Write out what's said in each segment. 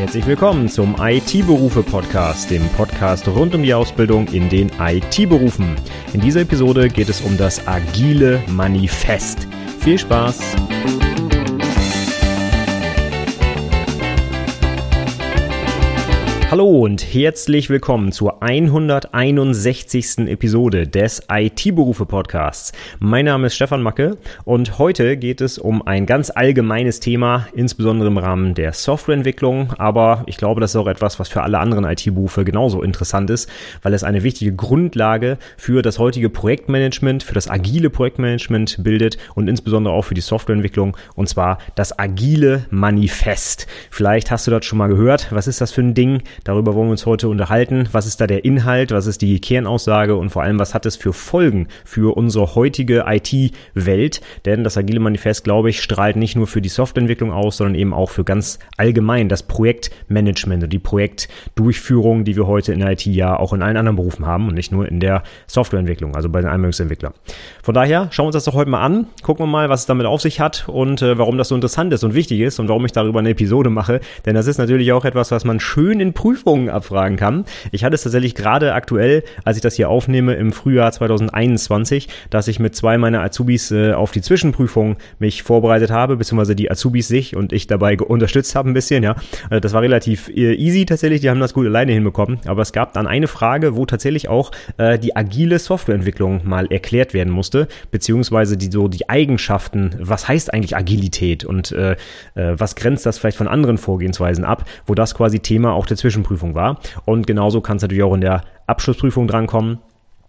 Herzlich willkommen zum IT-Berufe-Podcast, dem Podcast rund um die Ausbildung in den IT-Berufen. In dieser Episode geht es um das agile Manifest. Viel Spaß! Hallo und herzlich willkommen zur 161. Episode des IT-Berufe Podcasts. Mein Name ist Stefan Macke und heute geht es um ein ganz allgemeines Thema, insbesondere im Rahmen der Softwareentwicklung, aber ich glaube, das ist auch etwas, was für alle anderen IT-Berufe genauso interessant ist, weil es eine wichtige Grundlage für das heutige Projektmanagement, für das agile Projektmanagement bildet und insbesondere auch für die Softwareentwicklung und zwar das agile Manifest. Vielleicht hast du das schon mal gehört. Was ist das für ein Ding? Darüber wollen wir uns heute unterhalten. Was ist da der Inhalt? Was ist die Kernaussage? Und vor allem, was hat es für Folgen für unsere heutige IT-Welt? Denn das Agile Manifest, glaube ich, strahlt nicht nur für die Softwareentwicklung aus, sondern eben auch für ganz allgemein das Projektmanagement und die Projektdurchführung, die wir heute in der IT ja auch in allen anderen Berufen haben und nicht nur in der Softwareentwicklung, also bei den Anwendungsentwicklern. Von daher schauen wir uns das doch heute mal an, gucken wir mal, was es damit auf sich hat und äh, warum das so interessant ist und wichtig ist und warum ich darüber eine Episode mache. Denn das ist natürlich auch etwas, was man schön in Prüfungen abfragen kann. Ich hatte es tatsächlich gerade aktuell, als ich das hier aufnehme, im Frühjahr 2021, dass ich mit zwei meiner Azubis äh, auf die Zwischenprüfung mich vorbereitet habe, beziehungsweise die Azubis sich und ich dabei unterstützt habe ein bisschen, ja. Also das war relativ äh, easy tatsächlich, die haben das gut alleine hinbekommen. Aber es gab dann eine Frage, wo tatsächlich auch äh, die agile Softwareentwicklung mal erklärt werden musste, beziehungsweise die so die Eigenschaften, was heißt eigentlich Agilität und äh, äh, was grenzt das vielleicht von anderen Vorgehensweisen ab, wo das quasi Thema auch der Zwischenprüfung war. Und genauso kann es natürlich auch in der Abschlussprüfung drankommen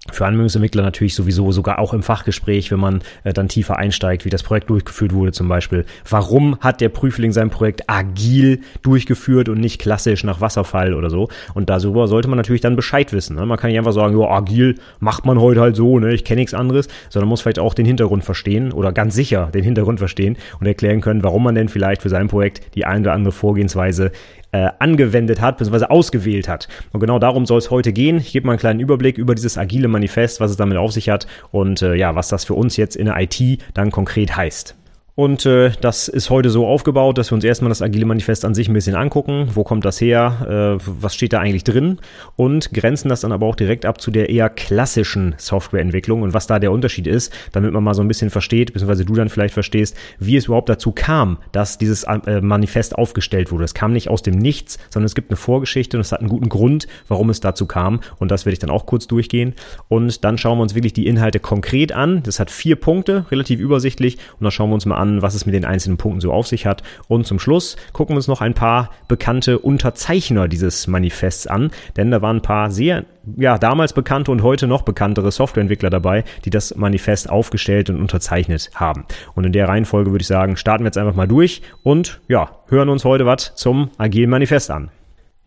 für Anwendungsentwickler natürlich sowieso sogar auch im Fachgespräch, wenn man äh, dann tiefer einsteigt, wie das Projekt durchgeführt wurde zum Beispiel. Warum hat der Prüfling sein Projekt agil durchgeführt und nicht klassisch nach Wasserfall oder so? Und darüber sollte man natürlich dann Bescheid wissen. Ne? Man kann nicht einfach sagen, ja, agil macht man heute halt so, ne? ich kenne nichts anderes, sondern muss vielleicht auch den Hintergrund verstehen oder ganz sicher den Hintergrund verstehen und erklären können, warum man denn vielleicht für sein Projekt die eine oder andere Vorgehensweise äh, angewendet hat, bzw. ausgewählt hat. Und genau darum soll es heute gehen. Ich gebe mal einen kleinen Überblick über dieses agile Manifest, was es damit auf sich hat und äh, ja, was das für uns jetzt in der IT dann konkret heißt. Und äh, das ist heute so aufgebaut, dass wir uns erstmal das Agile Manifest an sich ein bisschen angucken. Wo kommt das her? Äh, was steht da eigentlich drin? Und grenzen das dann aber auch direkt ab zu der eher klassischen Softwareentwicklung und was da der Unterschied ist, damit man mal so ein bisschen versteht, beziehungsweise du dann vielleicht verstehst, wie es überhaupt dazu kam, dass dieses äh, Manifest aufgestellt wurde. Es kam nicht aus dem Nichts, sondern es gibt eine Vorgeschichte und es hat einen guten Grund, warum es dazu kam. Und das werde ich dann auch kurz durchgehen. Und dann schauen wir uns wirklich die Inhalte konkret an. Das hat vier Punkte, relativ übersichtlich. Und dann schauen wir uns mal an, was es mit den einzelnen Punkten so auf sich hat. Und zum Schluss gucken wir uns noch ein paar bekannte Unterzeichner dieses Manifests an, denn da waren ein paar sehr, ja, damals bekannte und heute noch bekanntere Softwareentwickler dabei, die das Manifest aufgestellt und unterzeichnet haben. Und in der Reihenfolge würde ich sagen, starten wir jetzt einfach mal durch und ja, hören uns heute was zum Agilen Manifest an.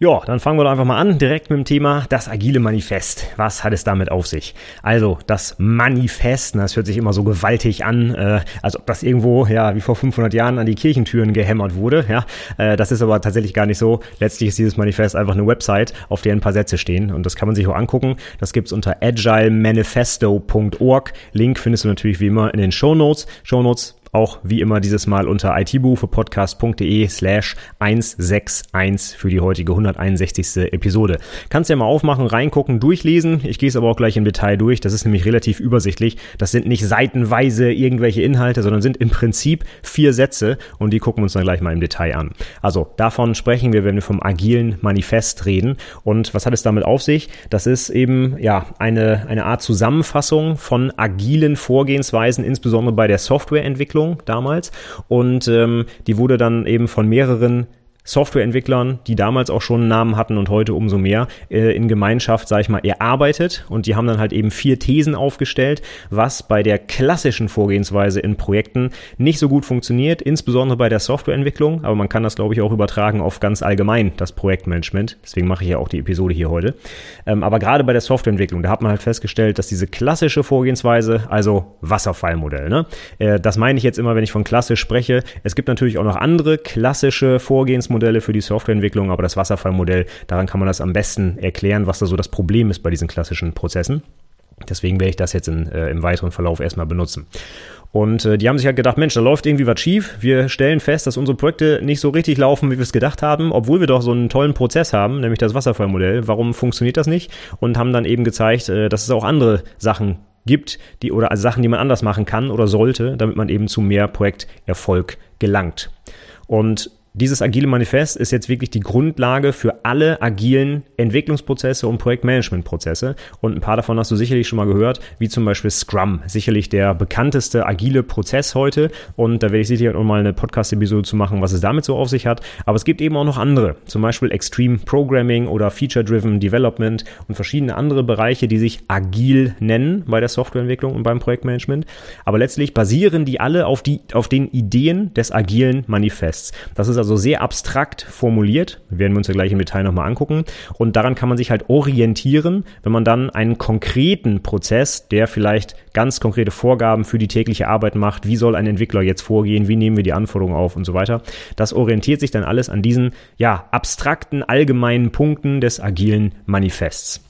Ja, dann fangen wir doch einfach mal an, direkt mit dem Thema das agile Manifest. Was hat es damit auf sich? Also, das Manifest, das hört sich immer so gewaltig an, äh, als ob das irgendwo, ja, wie vor 500 Jahren an die Kirchentüren gehämmert wurde, ja. Äh, das ist aber tatsächlich gar nicht so. Letztlich ist dieses Manifest einfach eine Website, auf der ein paar Sätze stehen und das kann man sich auch angucken. Das gibt's unter agilemanifesto.org. Link findest du natürlich wie immer in den Show Notes. Show Notes auch wie immer dieses Mal unter itberufepodcast.de slash 161 für die heutige 161. Episode. Kannst ja mal aufmachen, reingucken, durchlesen. Ich gehe es aber auch gleich im Detail durch. Das ist nämlich relativ übersichtlich. Das sind nicht seitenweise irgendwelche Inhalte, sondern sind im Prinzip vier Sätze und die gucken wir uns dann gleich mal im Detail an. Also davon sprechen wir, wenn wir vom agilen Manifest reden. Und was hat es damit auf sich? Das ist eben ja eine, eine Art Zusammenfassung von agilen Vorgehensweisen, insbesondere bei der Softwareentwicklung Entwicklung damals. Und ähm, die wurde dann eben von mehreren Softwareentwicklern, die damals auch schon einen Namen hatten und heute umso mehr, äh, in Gemeinschaft, sag ich mal, erarbeitet. Und die haben dann halt eben vier Thesen aufgestellt, was bei der klassischen Vorgehensweise in Projekten nicht so gut funktioniert, insbesondere bei der Softwareentwicklung. Aber man kann das, glaube ich, auch übertragen auf ganz allgemein das Projektmanagement. Deswegen mache ich ja auch die Episode hier heute. Ähm, aber gerade bei der Softwareentwicklung, da hat man halt festgestellt, dass diese klassische Vorgehensweise, also Wasserfallmodell, ne? Äh, das meine ich jetzt immer, wenn ich von klassisch spreche. Es gibt natürlich auch noch andere klassische Vorgehensweisen, Geschäftsmodelle für die Softwareentwicklung, aber das Wasserfallmodell, daran kann man das am besten erklären, was da so das Problem ist bei diesen klassischen Prozessen. Deswegen werde ich das jetzt in, äh, im weiteren Verlauf erstmal benutzen. Und äh, die haben sich halt gedacht, Mensch, da läuft irgendwie was schief. Wir stellen fest, dass unsere Projekte nicht so richtig laufen, wie wir es gedacht haben, obwohl wir doch so einen tollen Prozess haben, nämlich das Wasserfallmodell. Warum funktioniert das nicht? Und haben dann eben gezeigt, äh, dass es auch andere Sachen gibt, die oder also Sachen, die man anders machen kann oder sollte, damit man eben zu mehr Projekterfolg gelangt. Und dieses agile Manifest ist jetzt wirklich die Grundlage für alle agilen Entwicklungsprozesse und Projektmanagementprozesse. Und ein paar davon hast du sicherlich schon mal gehört, wie zum Beispiel Scrum. Sicherlich der bekannteste agile Prozess heute. Und da werde ich sicher auch mal eine Podcast-Episode zu machen, was es damit so auf sich hat. Aber es gibt eben auch noch andere. Zum Beispiel Extreme Programming oder Feature-Driven Development und verschiedene andere Bereiche, die sich agil nennen bei der Softwareentwicklung und beim Projektmanagement. Aber letztlich basieren die alle auf, die, auf den Ideen des agilen Manifests. Das ist also sehr abstrakt formuliert, werden wir uns ja gleich im Detail nochmal angucken. Und daran kann man sich halt orientieren, wenn man dann einen konkreten Prozess, der vielleicht ganz konkrete Vorgaben für die tägliche Arbeit macht, wie soll ein Entwickler jetzt vorgehen, wie nehmen wir die Anforderungen auf und so weiter. Das orientiert sich dann alles an diesen, ja, abstrakten, allgemeinen Punkten des agilen Manifests.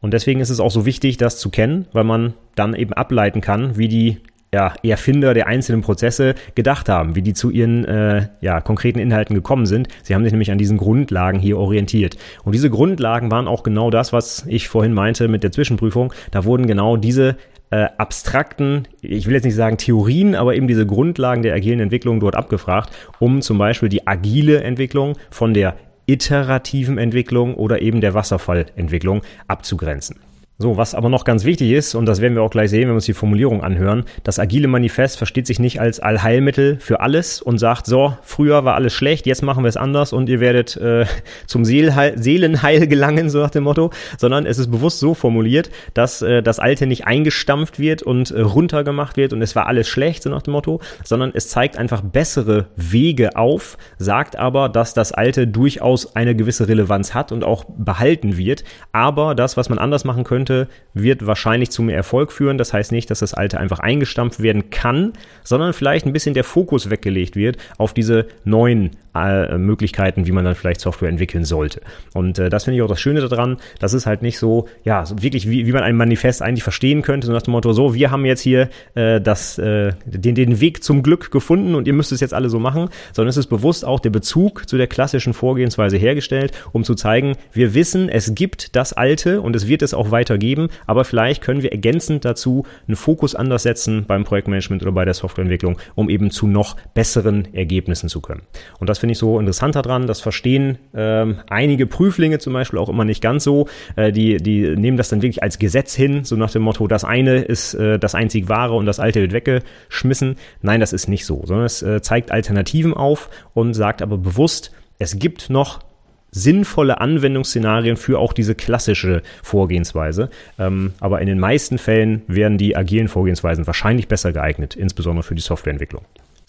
Und deswegen ist es auch so wichtig, das zu kennen, weil man dann eben ableiten kann, wie die ja, Erfinder der einzelnen Prozesse gedacht haben, wie die zu ihren äh, ja, konkreten Inhalten gekommen sind. Sie haben sich nämlich an diesen Grundlagen hier orientiert. Und diese Grundlagen waren auch genau das, was ich vorhin meinte mit der Zwischenprüfung. Da wurden genau diese äh, abstrakten, ich will jetzt nicht sagen Theorien, aber eben diese Grundlagen der agilen Entwicklung dort abgefragt, um zum Beispiel die agile Entwicklung von der iterativen Entwicklung oder eben der Wasserfallentwicklung abzugrenzen. So, was aber noch ganz wichtig ist, und das werden wir auch gleich sehen, wenn wir uns die Formulierung anhören, das agile Manifest versteht sich nicht als Allheilmittel für alles und sagt, so, früher war alles schlecht, jetzt machen wir es anders und ihr werdet äh, zum Seelheil, Seelenheil gelangen, so nach dem Motto, sondern es ist bewusst so formuliert, dass äh, das Alte nicht eingestampft wird und äh, runtergemacht wird und es war alles schlecht, so nach dem Motto, sondern es zeigt einfach bessere Wege auf, sagt aber, dass das Alte durchaus eine gewisse Relevanz hat und auch behalten wird, aber das, was man anders machen könnte, könnte, wird wahrscheinlich zu mehr Erfolg führen. Das heißt nicht, dass das alte einfach eingestampft werden kann, sondern vielleicht ein bisschen der Fokus weggelegt wird auf diese neuen äh, Möglichkeiten, wie man dann vielleicht Software entwickeln sollte. Und äh, das finde ich auch das Schöne daran. Das ist halt nicht so, ja, so wirklich wie, wie man ein Manifest eigentlich verstehen könnte, so nach dem Motto, so, wir haben jetzt hier äh, das, äh, den, den Weg zum Glück gefunden und ihr müsst es jetzt alle so machen, sondern es ist bewusst auch der Bezug zu der klassischen Vorgehensweise hergestellt, um zu zeigen, wir wissen, es gibt das Alte und es wird es auch weiter geben, aber vielleicht können wir ergänzend dazu einen Fokus anders setzen beim Projektmanagement oder bei der Softwareentwicklung, um eben zu noch besseren Ergebnissen zu können. Und das finde ich so interessant daran. Das verstehen ähm, einige Prüflinge zum Beispiel auch immer nicht ganz so. Äh, die, die nehmen das dann wirklich als Gesetz hin, so nach dem Motto, das eine ist äh, das einzig wahre und das alte wird weggeschmissen. Nein, das ist nicht so, sondern es äh, zeigt Alternativen auf und sagt aber bewusst, es gibt noch sinnvolle Anwendungsszenarien für auch diese klassische Vorgehensweise. Ähm, aber in den meisten Fällen werden die agilen Vorgehensweisen wahrscheinlich besser geeignet, insbesondere für die Softwareentwicklung.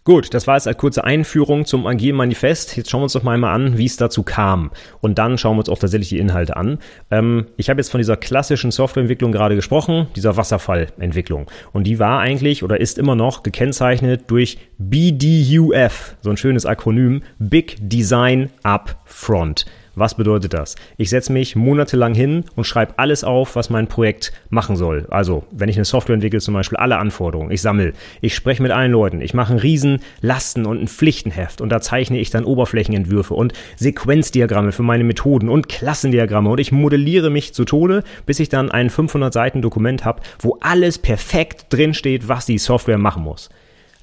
Gut, das war jetzt eine kurze Einführung zum Agilen Manifest. Jetzt schauen wir uns doch mal einmal an, wie es dazu kam. Und dann schauen wir uns auch tatsächlich die Inhalte an. Ähm, ich habe jetzt von dieser klassischen Softwareentwicklung gerade gesprochen, dieser Wasserfallentwicklung. Und die war eigentlich oder ist immer noch gekennzeichnet durch BDUF, so ein schönes Akronym, Big Design Up Front. Was bedeutet das? Ich setze mich monatelang hin und schreibe alles auf, was mein Projekt machen soll. Also, wenn ich eine Software entwickle, zum Beispiel alle Anforderungen. Ich sammle, ich spreche mit allen Leuten, ich mache einen riesen Lasten- und ein Pflichtenheft und da zeichne ich dann Oberflächenentwürfe und Sequenzdiagramme für meine Methoden und Klassendiagramme und ich modelliere mich zu Tode, bis ich dann ein 500 Seiten Dokument habe, wo alles perfekt drinsteht, was die Software machen muss.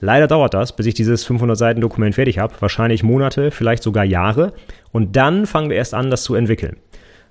Leider dauert das, bis ich dieses 500 Seiten Dokument fertig habe, wahrscheinlich Monate, vielleicht sogar Jahre. Und dann fangen wir erst an, das zu entwickeln.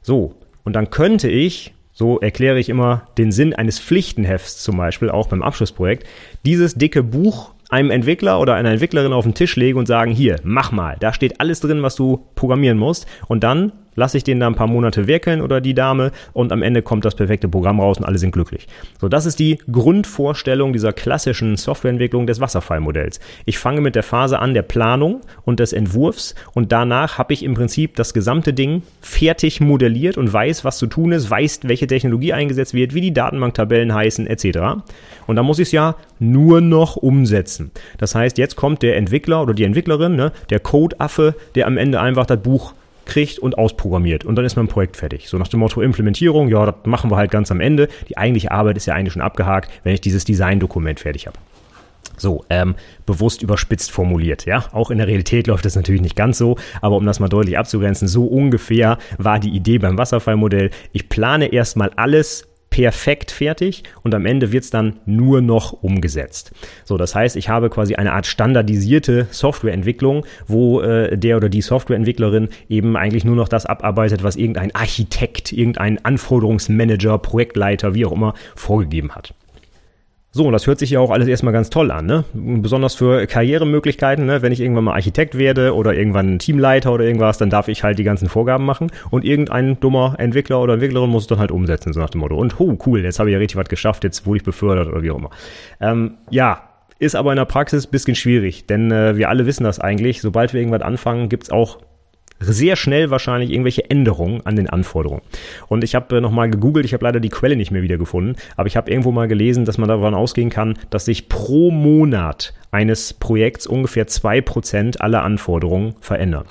So, und dann könnte ich, so erkläre ich immer den Sinn eines Pflichtenhefts zum Beispiel, auch beim Abschlussprojekt, dieses dicke Buch einem Entwickler oder einer Entwicklerin auf den Tisch legen und sagen, hier, mach mal, da steht alles drin, was du programmieren musst. Und dann lasse ich den da ein paar Monate wirkeln oder die Dame und am Ende kommt das perfekte Programm raus und alle sind glücklich. So, das ist die Grundvorstellung dieser klassischen Softwareentwicklung des Wasserfallmodells. Ich fange mit der Phase an der Planung und des Entwurfs und danach habe ich im Prinzip das gesamte Ding fertig modelliert und weiß, was zu tun ist, weiß, welche Technologie eingesetzt wird, wie die Datenbanktabellen heißen, etc. Und dann muss ich es ja nur noch umsetzen. Das heißt, jetzt kommt der Entwickler oder die Entwicklerin, ne, der Codeaffe, der am Ende einfach das Buch kriegt und ausprogrammiert. Und dann ist mein Projekt fertig. So nach dem Motto Implementierung, ja, das machen wir halt ganz am Ende. Die eigentliche Arbeit ist ja eigentlich schon abgehakt, wenn ich dieses Design-Dokument fertig habe. So, ähm, bewusst überspitzt formuliert, ja. Auch in der Realität läuft das natürlich nicht ganz so, aber um das mal deutlich abzugrenzen, so ungefähr war die Idee beim Wasserfallmodell. Ich plane erstmal alles perfekt fertig und am Ende wird es dann nur noch umgesetzt. So, das heißt, ich habe quasi eine Art standardisierte Softwareentwicklung, wo äh, der oder die Softwareentwicklerin eben eigentlich nur noch das abarbeitet, was irgendein Architekt, irgendein Anforderungsmanager, Projektleiter, wie auch immer vorgegeben hat. So, und das hört sich ja auch alles erstmal ganz toll an, ne? Besonders für Karrieremöglichkeiten, ne? Wenn ich irgendwann mal Architekt werde oder irgendwann Teamleiter oder irgendwas, dann darf ich halt die ganzen Vorgaben machen und irgendein dummer Entwickler oder Entwicklerin muss es dann halt umsetzen, so nach dem Motto. Und oh, cool, jetzt habe ich ja richtig was geschafft, jetzt wurde ich befördert oder wie auch immer. Ähm, ja, ist aber in der Praxis bisschen schwierig, denn äh, wir alle wissen das eigentlich. Sobald wir irgendwas anfangen, gibt's auch sehr schnell wahrscheinlich irgendwelche Änderungen an den Anforderungen. Und ich habe äh, nochmal gegoogelt, ich habe leider die Quelle nicht mehr wiedergefunden, aber ich habe irgendwo mal gelesen, dass man davon ausgehen kann, dass sich pro Monat eines Projekts ungefähr zwei Prozent aller Anforderungen verändern.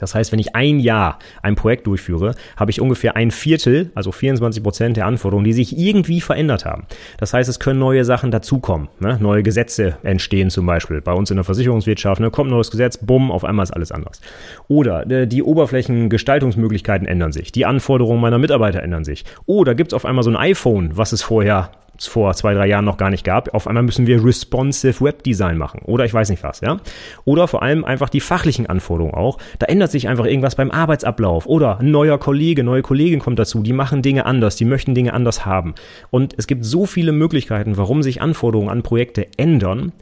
Das heißt, wenn ich ein Jahr ein Projekt durchführe, habe ich ungefähr ein Viertel, also 24 Prozent der Anforderungen, die sich irgendwie verändert haben. Das heißt, es können neue Sachen dazukommen. Ne? Neue Gesetze entstehen zum Beispiel. Bei uns in der Versicherungswirtschaft ne? kommt ein neues Gesetz, bumm, auf einmal ist alles anders. Oder äh, die Oberflächengestaltungsmöglichkeiten ändern sich. Die Anforderungen meiner Mitarbeiter ändern sich. Oder gibt es auf einmal so ein iPhone, was es vorher vor zwei, drei Jahren noch gar nicht gab. Auf einmal müssen wir responsive Webdesign machen oder ich weiß nicht was, ja. Oder vor allem einfach die fachlichen Anforderungen auch. Da ändert sich einfach irgendwas beim Arbeitsablauf oder ein neuer Kollege, neue Kollegin kommt dazu, die machen Dinge anders, die möchten Dinge anders haben. Und es gibt so viele Möglichkeiten, warum sich Anforderungen an Projekte ändern,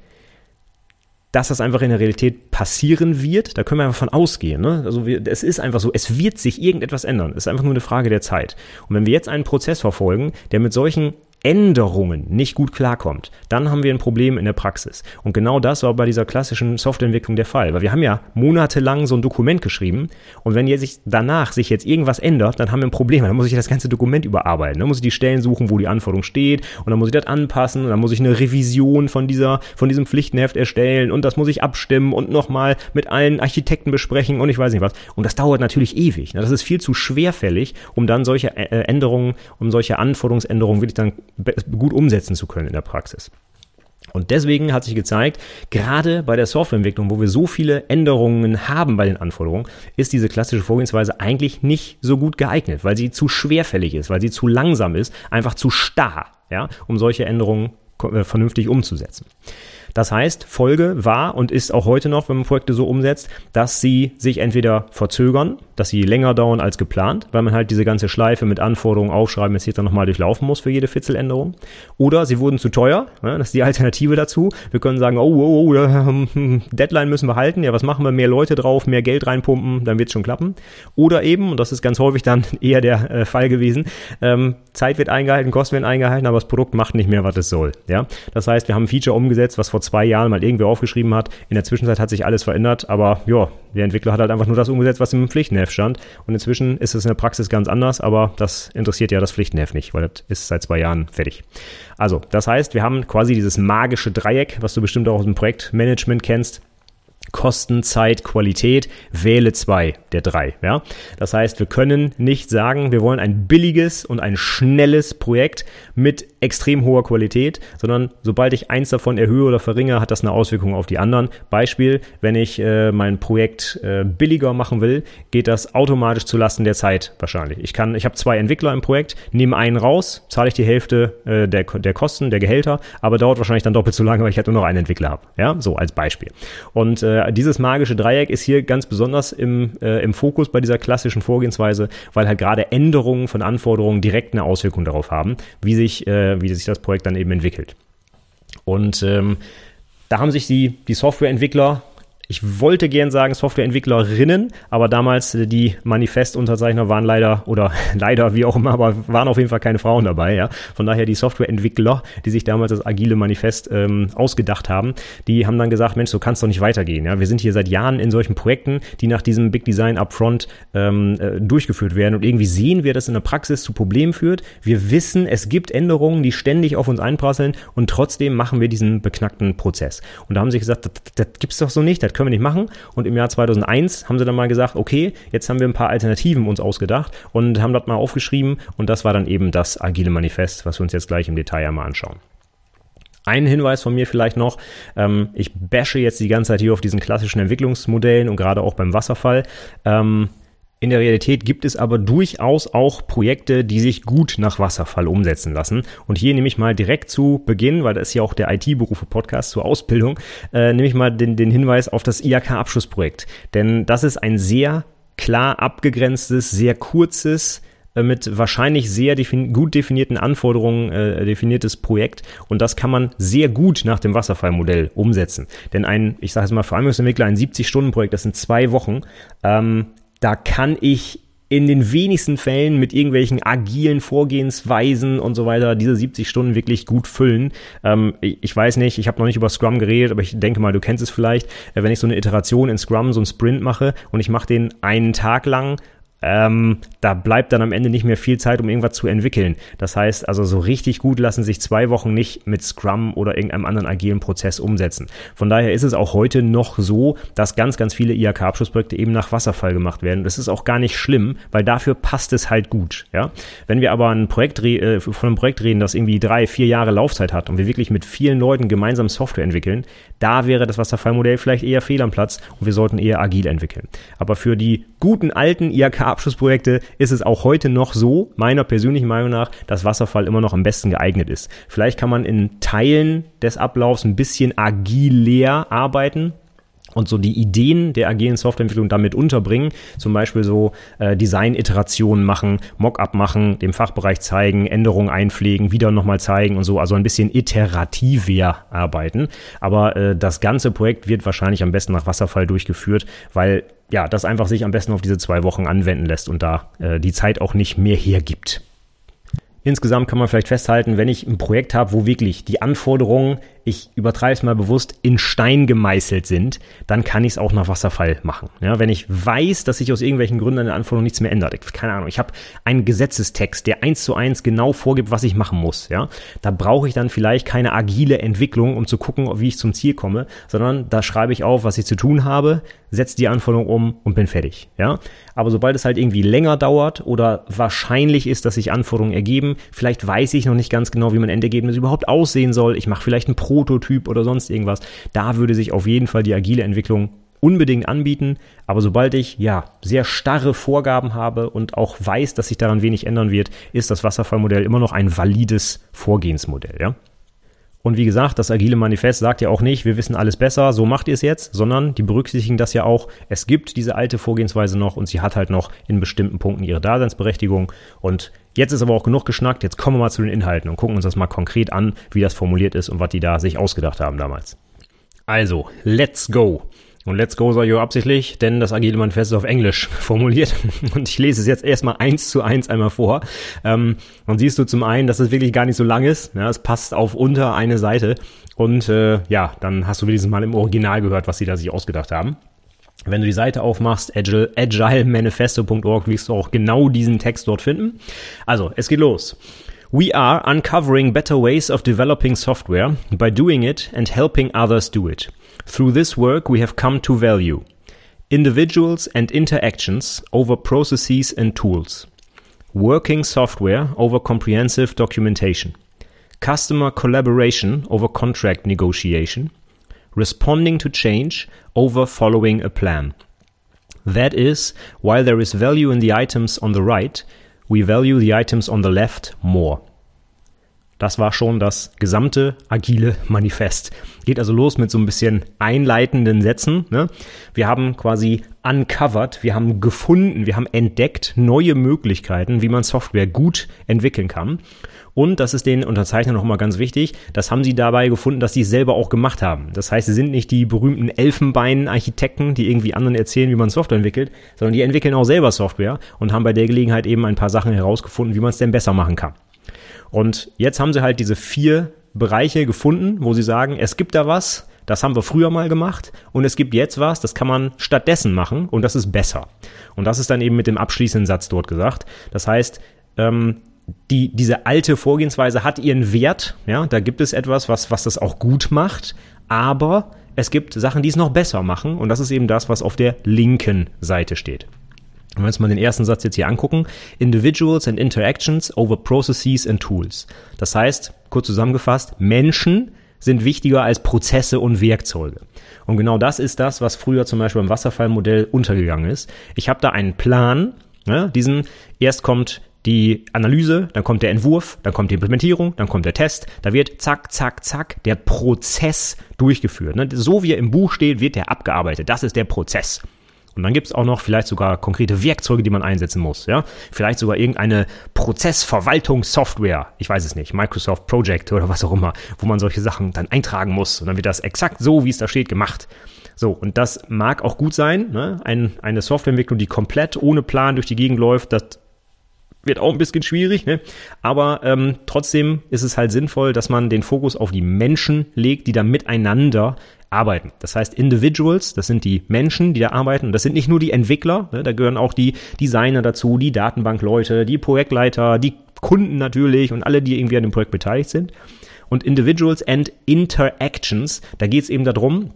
dass das einfach in der Realität passieren wird, da können wir einfach von ausgehen. Ne? Also wir, es ist einfach so, es wird sich irgendetwas ändern. Es ist einfach nur eine Frage der Zeit. Und wenn wir jetzt einen Prozess verfolgen, der mit solchen Änderungen nicht gut klarkommt, dann haben wir ein Problem in der Praxis. Und genau das war bei dieser klassischen Softwareentwicklung der Fall, weil wir haben ja monatelang so ein Dokument geschrieben und wenn jetzt sich danach sich jetzt irgendwas ändert, dann haben wir ein Problem, dann muss ich das ganze Dokument überarbeiten, dann muss ich die Stellen suchen, wo die Anforderung steht und dann muss ich das anpassen und dann muss ich eine Revision von dieser von diesem Pflichtenheft erstellen und das muss ich abstimmen und nochmal mit allen Architekten besprechen und ich weiß nicht was und das dauert natürlich ewig. Das ist viel zu schwerfällig, um dann solche äh, Änderungen, um solche Anforderungsänderungen wirklich dann gut umsetzen zu können in der Praxis. Und deswegen hat sich gezeigt, gerade bei der Softwareentwicklung, wo wir so viele Änderungen haben bei den Anforderungen, ist diese klassische Vorgehensweise eigentlich nicht so gut geeignet, weil sie zu schwerfällig ist, weil sie zu langsam ist, einfach zu starr, ja, um solche Änderungen äh, vernünftig umzusetzen. Das heißt, Folge war und ist auch heute noch, wenn man Projekte so umsetzt, dass sie sich entweder verzögern, dass sie länger dauern als geplant, weil man halt diese ganze Schleife mit Anforderungen, Aufschreiben etc. nochmal durchlaufen muss für jede Fitzeländerung. Oder sie wurden zu teuer, das ist die Alternative dazu. Wir können sagen, oh, oh, oh, Deadline müssen wir halten, ja, was machen wir, mehr Leute drauf, mehr Geld reinpumpen, dann wird es schon klappen. Oder eben, und das ist ganz häufig dann eher der äh, Fall gewesen, ähm, Zeit wird eingehalten, Kosten werden eingehalten, aber das Produkt macht nicht mehr, was es soll. Ja? Das heißt, wir haben ein Feature umgesetzt, was vor zwei Jahren mal irgendwer aufgeschrieben hat. In der Zwischenzeit hat sich alles verändert, aber ja, der Entwickler hat halt einfach nur das umgesetzt, was im Pflichtenheft stand. Und inzwischen ist es in der Praxis ganz anders, aber das interessiert ja das Pflichtenheft nicht, weil das ist seit zwei Jahren fertig. Also, das heißt, wir haben quasi dieses magische Dreieck, was du bestimmt auch aus dem Projektmanagement kennst. Kosten, Zeit, Qualität, wähle zwei der drei. Ja? Das heißt, wir können nicht sagen, wir wollen ein billiges und ein schnelles Projekt mit extrem hoher Qualität, sondern sobald ich eins davon erhöhe oder verringere, hat das eine Auswirkung auf die anderen. Beispiel, wenn ich äh, mein Projekt äh, billiger machen will, geht das automatisch zulasten der Zeit wahrscheinlich. Ich kann, ich habe zwei Entwickler im Projekt, nehme einen raus, zahle ich die Hälfte äh, der, der Kosten, der Gehälter, aber dauert wahrscheinlich dann doppelt so lange, weil ich halt nur noch einen Entwickler habe. Ja, so als Beispiel. Und äh, dieses magische Dreieck ist hier ganz besonders im, äh, im Fokus bei dieser klassischen Vorgehensweise, weil halt gerade Änderungen von Anforderungen direkt eine Auswirkung darauf haben, wie sich, äh, wie sich das Projekt dann eben entwickelt. Und ähm, da haben sich die, die Softwareentwickler ich wollte gern sagen Softwareentwicklerinnen, aber damals äh, die Manifestunterzeichner waren leider oder leider wie auch immer, aber waren auf jeden Fall keine Frauen dabei. Ja, von daher die Softwareentwickler, die sich damals das agile Manifest ähm, ausgedacht haben, die haben dann gesagt, Mensch, so kannst doch nicht weitergehen. Ja, wir sind hier seit Jahren in solchen Projekten, die nach diesem Big Design Upfront ähm, äh, durchgeführt werden und irgendwie sehen wir, dass in der Praxis zu Problemen führt. Wir wissen, es gibt Änderungen, die ständig auf uns einprasseln und trotzdem machen wir diesen beknackten Prozess. Und da haben sie gesagt, das, das gibt's doch so nicht. Das können wir nicht machen. Und im Jahr 2001 haben sie dann mal gesagt, okay, jetzt haben wir ein paar Alternativen uns ausgedacht und haben das mal aufgeschrieben. Und das war dann eben das agile Manifest, was wir uns jetzt gleich im Detail einmal anschauen. Ein Hinweis von mir vielleicht noch, ähm, ich bashe jetzt die ganze Zeit hier auf diesen klassischen Entwicklungsmodellen und gerade auch beim Wasserfall. Ähm, in der Realität gibt es aber durchaus auch Projekte, die sich gut nach Wasserfall umsetzen lassen. Und hier nehme ich mal direkt zu Beginn, weil das ist ja auch der IT-Berufe-Podcast zur Ausbildung, äh, nehme ich mal den, den Hinweis auf das IHK-Abschlussprojekt. Denn das ist ein sehr klar abgegrenztes, sehr kurzes, äh, mit wahrscheinlich sehr defin gut definierten Anforderungen äh, definiertes Projekt und das kann man sehr gut nach dem Wasserfallmodell umsetzen. Denn ein, ich sage es mal, Vereinigungsentwickler, ein 70-Stunden-Projekt, das sind zwei Wochen, ähm, da kann ich in den wenigsten Fällen mit irgendwelchen agilen Vorgehensweisen und so weiter diese 70 Stunden wirklich gut füllen. Ähm, ich weiß nicht, ich habe noch nicht über Scrum geredet, aber ich denke mal, du kennst es vielleicht, äh, wenn ich so eine Iteration in Scrum, so einen Sprint mache und ich mache den einen Tag lang ähm, da bleibt dann am Ende nicht mehr viel Zeit, um irgendwas zu entwickeln. Das heißt, also so richtig gut lassen sich zwei Wochen nicht mit Scrum oder irgendeinem anderen agilen Prozess umsetzen. Von daher ist es auch heute noch so, dass ganz, ganz viele IHK-Abschlussprojekte eben nach Wasserfall gemacht werden. Das ist auch gar nicht schlimm, weil dafür passt es halt gut. Ja? Wenn wir aber ein Projekt, äh, von einem Projekt reden, das irgendwie drei, vier Jahre Laufzeit hat und wir wirklich mit vielen Leuten gemeinsam Software entwickeln, da wäre das Wasserfallmodell vielleicht eher fehl am Platz und wir sollten eher agil entwickeln. Aber für die guten alten IHK Abschlussprojekte ist es auch heute noch so, meiner persönlichen Meinung nach, dass Wasserfall immer noch am besten geeignet ist. Vielleicht kann man in Teilen des Ablaufs ein bisschen agiler arbeiten, und so die Ideen der agilen Softwareentwicklung damit unterbringen. Zum Beispiel so äh, Design-Iterationen machen, Mockup machen, dem Fachbereich zeigen, Änderungen einpflegen, wieder nochmal zeigen und so. Also ein bisschen iterativer arbeiten. Aber äh, das ganze Projekt wird wahrscheinlich am besten nach Wasserfall durchgeführt, weil ja, das einfach sich am besten auf diese zwei Wochen anwenden lässt und da äh, die Zeit auch nicht mehr hergibt. Insgesamt kann man vielleicht festhalten, wenn ich ein Projekt habe, wo wirklich die Anforderungen ich übertreibe es mal bewusst, in Stein gemeißelt sind, dann kann ich es auch nach Wasserfall machen. Ja, wenn ich weiß, dass sich aus irgendwelchen Gründen an der Anforderung nichts mehr ändert, ich, keine Ahnung, ich habe einen Gesetzestext, der eins zu eins genau vorgibt, was ich machen muss. Ja, da brauche ich dann vielleicht keine agile Entwicklung, um zu gucken, wie ich zum Ziel komme, sondern da schreibe ich auf, was ich zu tun habe, setze die Anforderung um und bin fertig. Ja, aber sobald es halt irgendwie länger dauert oder wahrscheinlich ist, dass sich Anforderungen ergeben, vielleicht weiß ich noch nicht ganz genau, wie mein Endergebnis überhaupt aussehen soll. Ich mache vielleicht ein Pro Prototyp oder sonst irgendwas. Da würde sich auf jeden Fall die agile Entwicklung unbedingt anbieten. Aber sobald ich ja sehr starre Vorgaben habe und auch weiß, dass sich daran wenig ändern wird, ist das Wasserfallmodell immer noch ein valides Vorgehensmodell. Ja? Und wie gesagt, das agile Manifest sagt ja auch nicht, wir wissen alles besser, so macht ihr es jetzt, sondern die berücksichtigen das ja auch, es gibt diese alte Vorgehensweise noch und sie hat halt noch in bestimmten Punkten ihre Daseinsberechtigung. Und jetzt ist aber auch genug geschnackt, jetzt kommen wir mal zu den Inhalten und gucken uns das mal konkret an, wie das formuliert ist und was die da sich ausgedacht haben damals. Also, let's go. Und Let's Go sage ich absichtlich, denn das Agile Manifest ist auf Englisch formuliert. Und ich lese es jetzt erstmal eins zu eins einmal vor. Ähm, und siehst du zum einen, dass es wirklich gar nicht so lang ist. Ja, es passt auf unter eine Seite. Und äh, ja, dann hast du wenigstens mal im Original gehört, was sie da sich ausgedacht haben. Wenn du die Seite aufmachst, agile, agilemanifesto.org, wirst du auch genau diesen Text dort finden. Also, es geht los. We are uncovering better ways of developing software by doing it and helping others do it. Through this work, we have come to value individuals and interactions over processes and tools, working software over comprehensive documentation, customer collaboration over contract negotiation, responding to change over following a plan. That is, while there is value in the items on the right, we value the items on the left more. Das war schon das gesamte agile Manifest. Geht also los mit so ein bisschen einleitenden Sätzen. Ne? Wir haben quasi uncovered, wir haben gefunden, wir haben entdeckt neue Möglichkeiten, wie man Software gut entwickeln kann. Und das ist den Unterzeichnern nochmal ganz wichtig, das haben sie dabei gefunden, dass sie es selber auch gemacht haben. Das heißt, sie sind nicht die berühmten Elfenbein-Architekten, die irgendwie anderen erzählen, wie man Software entwickelt, sondern die entwickeln auch selber Software und haben bei der Gelegenheit eben ein paar Sachen herausgefunden, wie man es denn besser machen kann. Und jetzt haben sie halt diese vier Bereiche gefunden, wo sie sagen, es gibt da was, das haben wir früher mal gemacht und es gibt jetzt was, das kann man stattdessen machen und das ist besser. Und das ist dann eben mit dem abschließenden Satz dort gesagt. Das heißt, ähm, die, diese alte Vorgehensweise hat ihren Wert, ja, da gibt es etwas, was, was das auch gut macht, aber es gibt Sachen, die es noch besser machen und das ist eben das, was auf der linken Seite steht. Wenn wir uns mal den ersten Satz jetzt hier angucken, Individuals and Interactions over Processes and Tools. Das heißt, kurz zusammengefasst, Menschen sind wichtiger als Prozesse und Werkzeuge. Und genau das ist das, was früher zum Beispiel im Wasserfallmodell untergegangen ist. Ich habe da einen Plan, ne, diesen erst kommt die Analyse, dann kommt der Entwurf, dann kommt die Implementierung, dann kommt der Test. Da wird zack, zack, zack der Prozess durchgeführt. Ne? So wie er im Buch steht, wird der abgearbeitet. Das ist der Prozess. Und dann gibt es auch noch vielleicht sogar konkrete Werkzeuge, die man einsetzen muss. Ja? Vielleicht sogar irgendeine Prozessverwaltungssoftware, ich weiß es nicht, Microsoft Project oder was auch immer, wo man solche Sachen dann eintragen muss. Und dann wird das exakt so, wie es da steht, gemacht. So, und das mag auch gut sein. Ne? Ein, eine Softwareentwicklung, die komplett ohne Plan durch die Gegend läuft, das wird auch ein bisschen schwierig, ne? aber ähm, trotzdem ist es halt sinnvoll, dass man den Fokus auf die Menschen legt, die da miteinander arbeiten. Das heißt, Individuals, das sind die Menschen, die da arbeiten. Das sind nicht nur die Entwickler, ne? da gehören auch die Designer dazu, die Datenbankleute, die Projektleiter, die Kunden natürlich und alle, die irgendwie an dem Projekt beteiligt sind. Und Individuals and Interactions, da geht es eben darum,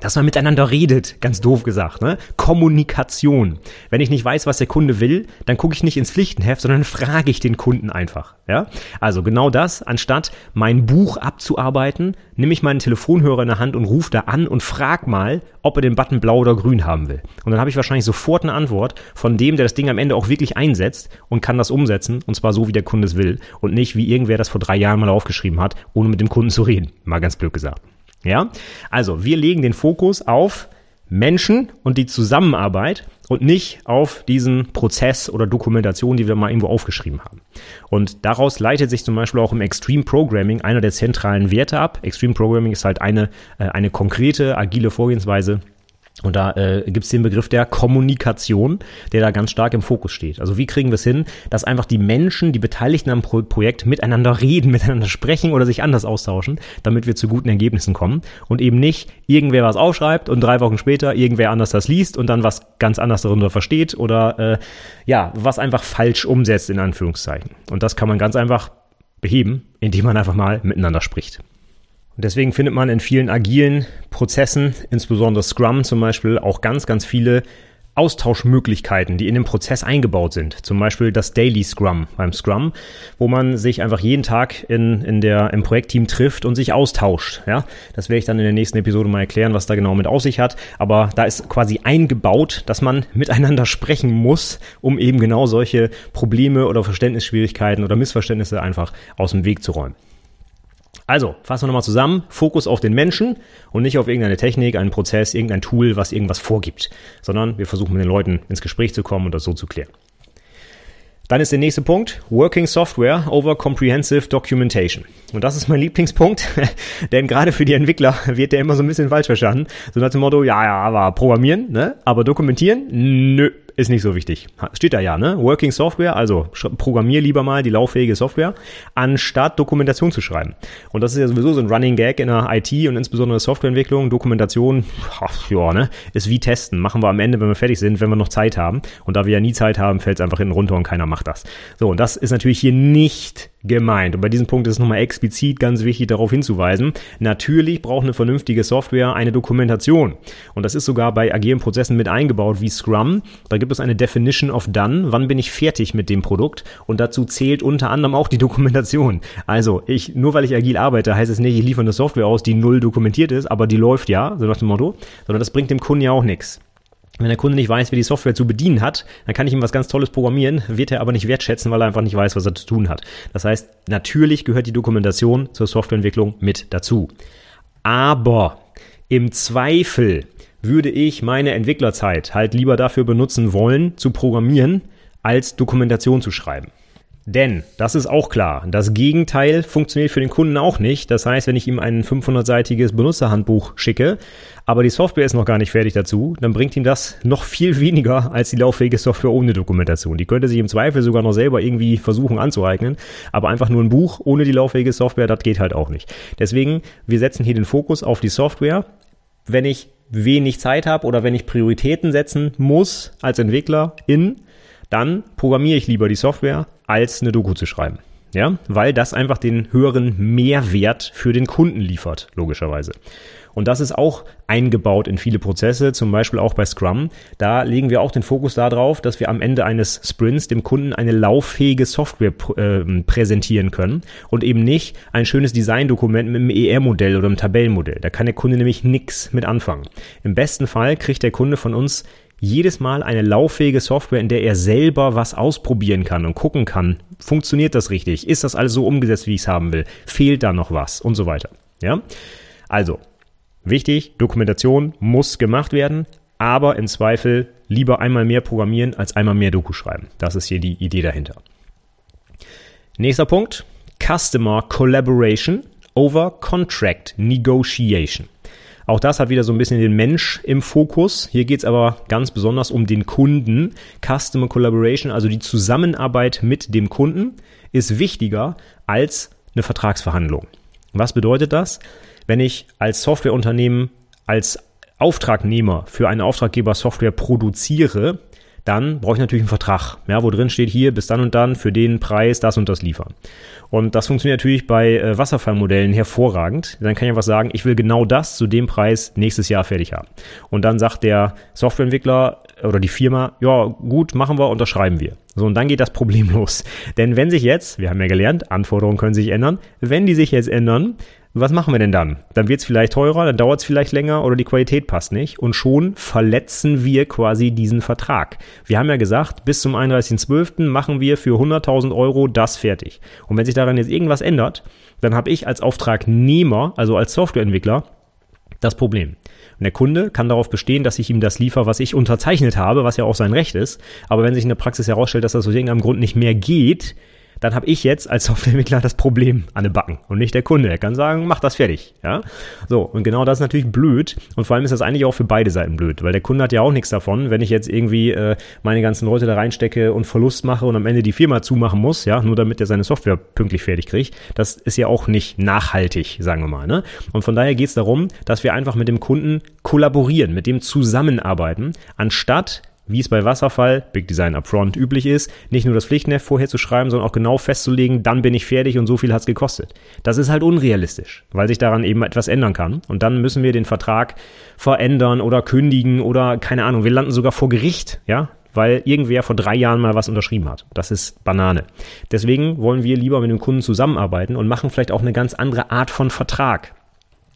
dass man miteinander redet, ganz doof gesagt, ne? Kommunikation. Wenn ich nicht weiß, was der Kunde will, dann gucke ich nicht ins Pflichtenheft, sondern frage ich den Kunden einfach, ja? Also genau das, anstatt mein Buch abzuarbeiten, nehme ich meinen Telefonhörer in der Hand und rufe da an und frag mal, ob er den Button blau oder grün haben will. Und dann habe ich wahrscheinlich sofort eine Antwort von dem, der das Ding am Ende auch wirklich einsetzt und kann das umsetzen, und zwar so, wie der Kunde es will und nicht, wie irgendwer das vor drei Jahren mal aufgeschrieben hat, ohne mit dem Kunden zu reden. Mal ganz blöd gesagt. Ja, also wir legen den Fokus auf Menschen und die Zusammenarbeit und nicht auf diesen Prozess oder Dokumentation, die wir mal irgendwo aufgeschrieben haben. Und daraus leitet sich zum Beispiel auch im Extreme Programming einer der zentralen Werte ab. Extreme Programming ist halt eine, äh, eine konkrete, agile Vorgehensweise, und da äh, gibt es den Begriff der Kommunikation, der da ganz stark im Fokus steht. Also wie kriegen wir es hin, dass einfach die Menschen, die Beteiligten am Pro Projekt miteinander reden, miteinander sprechen oder sich anders austauschen, damit wir zu guten Ergebnissen kommen und eben nicht irgendwer was aufschreibt und drei Wochen später irgendwer anders das liest und dann was ganz anders darunter versteht oder äh, ja, was einfach falsch umsetzt in Anführungszeichen. Und das kann man ganz einfach beheben, indem man einfach mal miteinander spricht. Und deswegen findet man in vielen agilen Prozessen, insbesondere Scrum zum Beispiel, auch ganz, ganz viele Austauschmöglichkeiten, die in den Prozess eingebaut sind. Zum Beispiel das Daily Scrum beim Scrum, wo man sich einfach jeden Tag in, in der, im Projektteam trifft und sich austauscht. Ja, das werde ich dann in der nächsten Episode mal erklären, was da genau mit auf sich hat. Aber da ist quasi eingebaut, dass man miteinander sprechen muss, um eben genau solche Probleme oder Verständnisschwierigkeiten oder Missverständnisse einfach aus dem Weg zu räumen. Also, fassen wir nochmal zusammen. Fokus auf den Menschen und nicht auf irgendeine Technik, einen Prozess, irgendein Tool, was irgendwas vorgibt, sondern wir versuchen mit den Leuten ins Gespräch zu kommen und das so zu klären. Dann ist der nächste Punkt, Working Software over Comprehensive Documentation. Und das ist mein Lieblingspunkt, denn gerade für die Entwickler wird der immer so ein bisschen falsch verstanden. So nach dem Motto, ja, ja, aber programmieren, ne? aber dokumentieren, nö, ist nicht so wichtig. Steht da ja, ne? Working Software, also programmier lieber mal die lauffähige Software, anstatt Dokumentation zu schreiben. Und das ist ja sowieso so ein Running Gag in der IT und insbesondere Softwareentwicklung. Dokumentation, ach, ja, ne? Ist wie testen. Machen wir am Ende, wenn wir fertig sind, wenn wir noch Zeit haben. Und da wir ja nie Zeit haben, fällt es einfach hinten runter und keiner macht das. So, und das ist natürlich hier nicht gemeint. Und bei diesem Punkt ist es nochmal explizit ganz wichtig darauf hinzuweisen. Natürlich braucht eine vernünftige Software eine Dokumentation. Und das ist sogar bei agilen Prozessen mit eingebaut wie Scrum. Da gibt es eine Definition of Done. Wann bin ich fertig mit dem Produkt? Und dazu zählt unter anderem auch die Dokumentation. Also ich, nur weil ich agil arbeite, heißt es nicht, ich liefere eine Software aus, die null dokumentiert ist, aber die läuft ja, so nach dem Motto, sondern das bringt dem Kunden ja auch nichts. Wenn der Kunde nicht weiß, wie die Software zu bedienen hat, dann kann ich ihm was ganz Tolles programmieren, wird er aber nicht wertschätzen, weil er einfach nicht weiß, was er zu tun hat. Das heißt, natürlich gehört die Dokumentation zur Softwareentwicklung mit dazu. Aber im Zweifel würde ich meine Entwicklerzeit halt lieber dafür benutzen wollen, zu programmieren, als Dokumentation zu schreiben. Denn, das ist auch klar, das Gegenteil funktioniert für den Kunden auch nicht. Das heißt, wenn ich ihm ein 500-seitiges Benutzerhandbuch schicke, aber die Software ist noch gar nicht fertig dazu, dann bringt ihm das noch viel weniger als die lauffähige Software ohne Dokumentation. Die könnte sich im Zweifel sogar noch selber irgendwie versuchen anzueignen, aber einfach nur ein Buch ohne die lauffähige Software, das geht halt auch nicht. Deswegen, wir setzen hier den Fokus auf die Software. Wenn ich wenig Zeit habe oder wenn ich Prioritäten setzen muss als Entwickler in, dann programmiere ich lieber die Software, als eine Doku zu schreiben. Ja, weil das einfach den höheren Mehrwert für den Kunden liefert, logischerweise. Und das ist auch eingebaut in viele Prozesse, zum Beispiel auch bei Scrum. Da legen wir auch den Fokus darauf, dass wir am Ende eines Sprints dem Kunden eine lauffähige Software äh, präsentieren können und eben nicht ein schönes Designdokument mit einem ER-Modell oder einem Tabellenmodell. Da kann der Kunde nämlich nichts mit anfangen. Im besten Fall kriegt der Kunde von uns jedes Mal eine lauffähige Software, in der er selber was ausprobieren kann und gucken kann, funktioniert das richtig? Ist das alles so umgesetzt, wie ich es haben will? Fehlt da noch was? Und so weiter. Ja? Also, wichtig, Dokumentation muss gemacht werden, aber im Zweifel lieber einmal mehr programmieren als einmal mehr Doku schreiben. Das ist hier die Idee dahinter. Nächster Punkt, Customer Collaboration over Contract Negotiation. Auch das hat wieder so ein bisschen den Mensch im Fokus. Hier geht es aber ganz besonders um den Kunden. Customer Collaboration, also die Zusammenarbeit mit dem Kunden, ist wichtiger als eine Vertragsverhandlung. Was bedeutet das? Wenn ich als Softwareunternehmen, als Auftragnehmer für einen Auftraggeber Software produziere, dann brauche ich natürlich einen Vertrag, ja, wo drin steht hier bis dann und dann für den Preis das und das liefern. Und das funktioniert natürlich bei äh, Wasserfallmodellen hervorragend. Dann kann ich einfach sagen, ich will genau das zu dem Preis nächstes Jahr fertig haben. Und dann sagt der Softwareentwickler oder die Firma, ja, gut, machen wir, unterschreiben wir. So, und dann geht das Problem los. Denn wenn sich jetzt, wir haben ja gelernt, Anforderungen können sich ändern, wenn die sich jetzt ändern, was machen wir denn dann? Dann wird es vielleicht teurer, dann dauert es vielleicht länger oder die Qualität passt nicht und schon verletzen wir quasi diesen Vertrag. Wir haben ja gesagt, bis zum 31.12. machen wir für 100.000 Euro das fertig. Und wenn sich daran jetzt irgendwas ändert, dann habe ich als Auftragnehmer, also als Softwareentwickler, das Problem. Und der Kunde kann darauf bestehen, dass ich ihm das liefere, was ich unterzeichnet habe, was ja auch sein Recht ist. Aber wenn sich in der Praxis herausstellt, dass das aus irgendeinem Grund nicht mehr geht, dann habe ich jetzt als Softwareentwickler das Problem an den Backen und nicht der Kunde. Er kann sagen, mach das fertig. Ja? So, und genau das ist natürlich blöd. Und vor allem ist das eigentlich auch für beide Seiten blöd, weil der Kunde hat ja auch nichts davon, wenn ich jetzt irgendwie äh, meine ganzen Leute da reinstecke und Verlust mache und am Ende die Firma zumachen muss, ja, nur damit er seine Software pünktlich fertig kriegt. Das ist ja auch nicht nachhaltig, sagen wir mal. Ne? Und von daher geht es darum, dass wir einfach mit dem Kunden kollaborieren, mit dem zusammenarbeiten, anstatt wie es bei Wasserfall, Big Design Upfront üblich ist, nicht nur das Pflichtenheft vorher zu schreiben, sondern auch genau festzulegen, dann bin ich fertig und so viel hat's gekostet. Das ist halt unrealistisch, weil sich daran eben etwas ändern kann. Und dann müssen wir den Vertrag verändern oder kündigen oder keine Ahnung, wir landen sogar vor Gericht, ja, weil irgendwer vor drei Jahren mal was unterschrieben hat. Das ist Banane. Deswegen wollen wir lieber mit dem Kunden zusammenarbeiten und machen vielleicht auch eine ganz andere Art von Vertrag.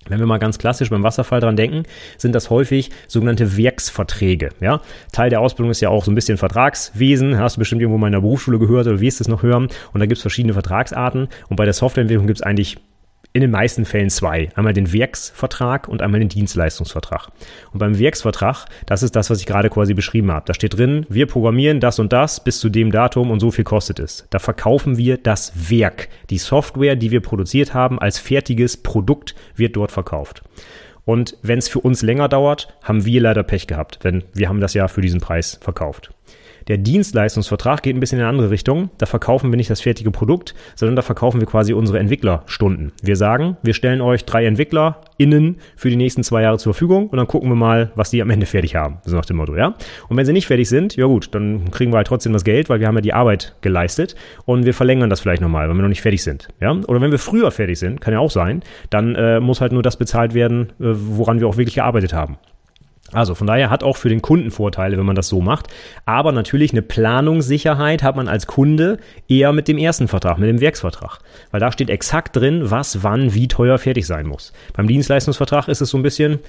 Wenn wir mal ganz klassisch beim Wasserfall dran denken, sind das häufig sogenannte Werksverträge. Ja? Teil der Ausbildung ist ja auch so ein bisschen Vertragswesen. Hast du bestimmt irgendwo mal in der Berufsschule gehört oder wirst es noch hören. Und da gibt es verschiedene Vertragsarten. Und bei der Softwareentwicklung gibt es eigentlich in den meisten Fällen zwei. Einmal den Werksvertrag und einmal den Dienstleistungsvertrag. Und beim Werksvertrag, das ist das, was ich gerade quasi beschrieben habe. Da steht drin, wir programmieren das und das bis zu dem Datum und so viel kostet es. Da verkaufen wir das Werk. Die Software, die wir produziert haben, als fertiges Produkt wird dort verkauft. Und wenn es für uns länger dauert, haben wir leider Pech gehabt, denn wir haben das ja für diesen Preis verkauft. Der Dienstleistungsvertrag geht ein bisschen in eine andere Richtung. Da verkaufen wir nicht das fertige Produkt, sondern da verkaufen wir quasi unsere Entwicklerstunden. Wir sagen, wir stellen euch drei EntwicklerInnen für die nächsten zwei Jahre zur Verfügung und dann gucken wir mal, was die am Ende fertig haben. So nach dem Motto, ja. Und wenn sie nicht fertig sind, ja gut, dann kriegen wir halt trotzdem das Geld, weil wir haben ja die Arbeit geleistet und wir verlängern das vielleicht nochmal, wenn wir noch nicht fertig sind, ja. Oder wenn wir früher fertig sind, kann ja auch sein, dann äh, muss halt nur das bezahlt werden, äh, woran wir auch wirklich gearbeitet haben. Also von daher hat auch für den Kunden Vorteile, wenn man das so macht. Aber natürlich eine Planungssicherheit hat man als Kunde eher mit dem ersten Vertrag, mit dem Werksvertrag. Weil da steht exakt drin, was wann wie teuer fertig sein muss. Beim Dienstleistungsvertrag ist es so ein bisschen,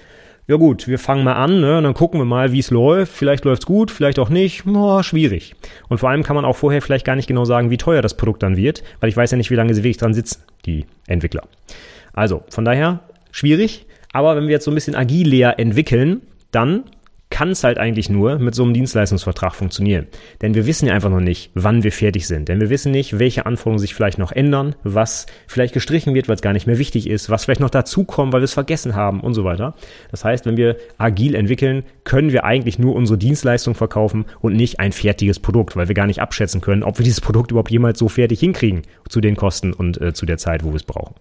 ja gut, wir fangen mal an, ne, und dann gucken wir mal, wie es läuft. Vielleicht läuft's gut, vielleicht auch nicht. Oh, schwierig. Und vor allem kann man auch vorher vielleicht gar nicht genau sagen, wie teuer das Produkt dann wird, weil ich weiß ja nicht, wie lange sie wirklich dran sitzen, die Entwickler. Also, von daher, schwierig. Aber wenn wir jetzt so ein bisschen agiler entwickeln, dann kann es halt eigentlich nur mit so einem Dienstleistungsvertrag funktionieren. Denn wir wissen ja einfach noch nicht, wann wir fertig sind. Denn wir wissen nicht, welche Anforderungen sich vielleicht noch ändern, was vielleicht gestrichen wird, weil es gar nicht mehr wichtig ist, was vielleicht noch dazukommt, weil wir es vergessen haben und so weiter. Das heißt, wenn wir agil entwickeln, können wir eigentlich nur unsere Dienstleistung verkaufen und nicht ein fertiges Produkt, weil wir gar nicht abschätzen können, ob wir dieses Produkt überhaupt jemals so fertig hinkriegen zu den Kosten und äh, zu der Zeit, wo wir es brauchen.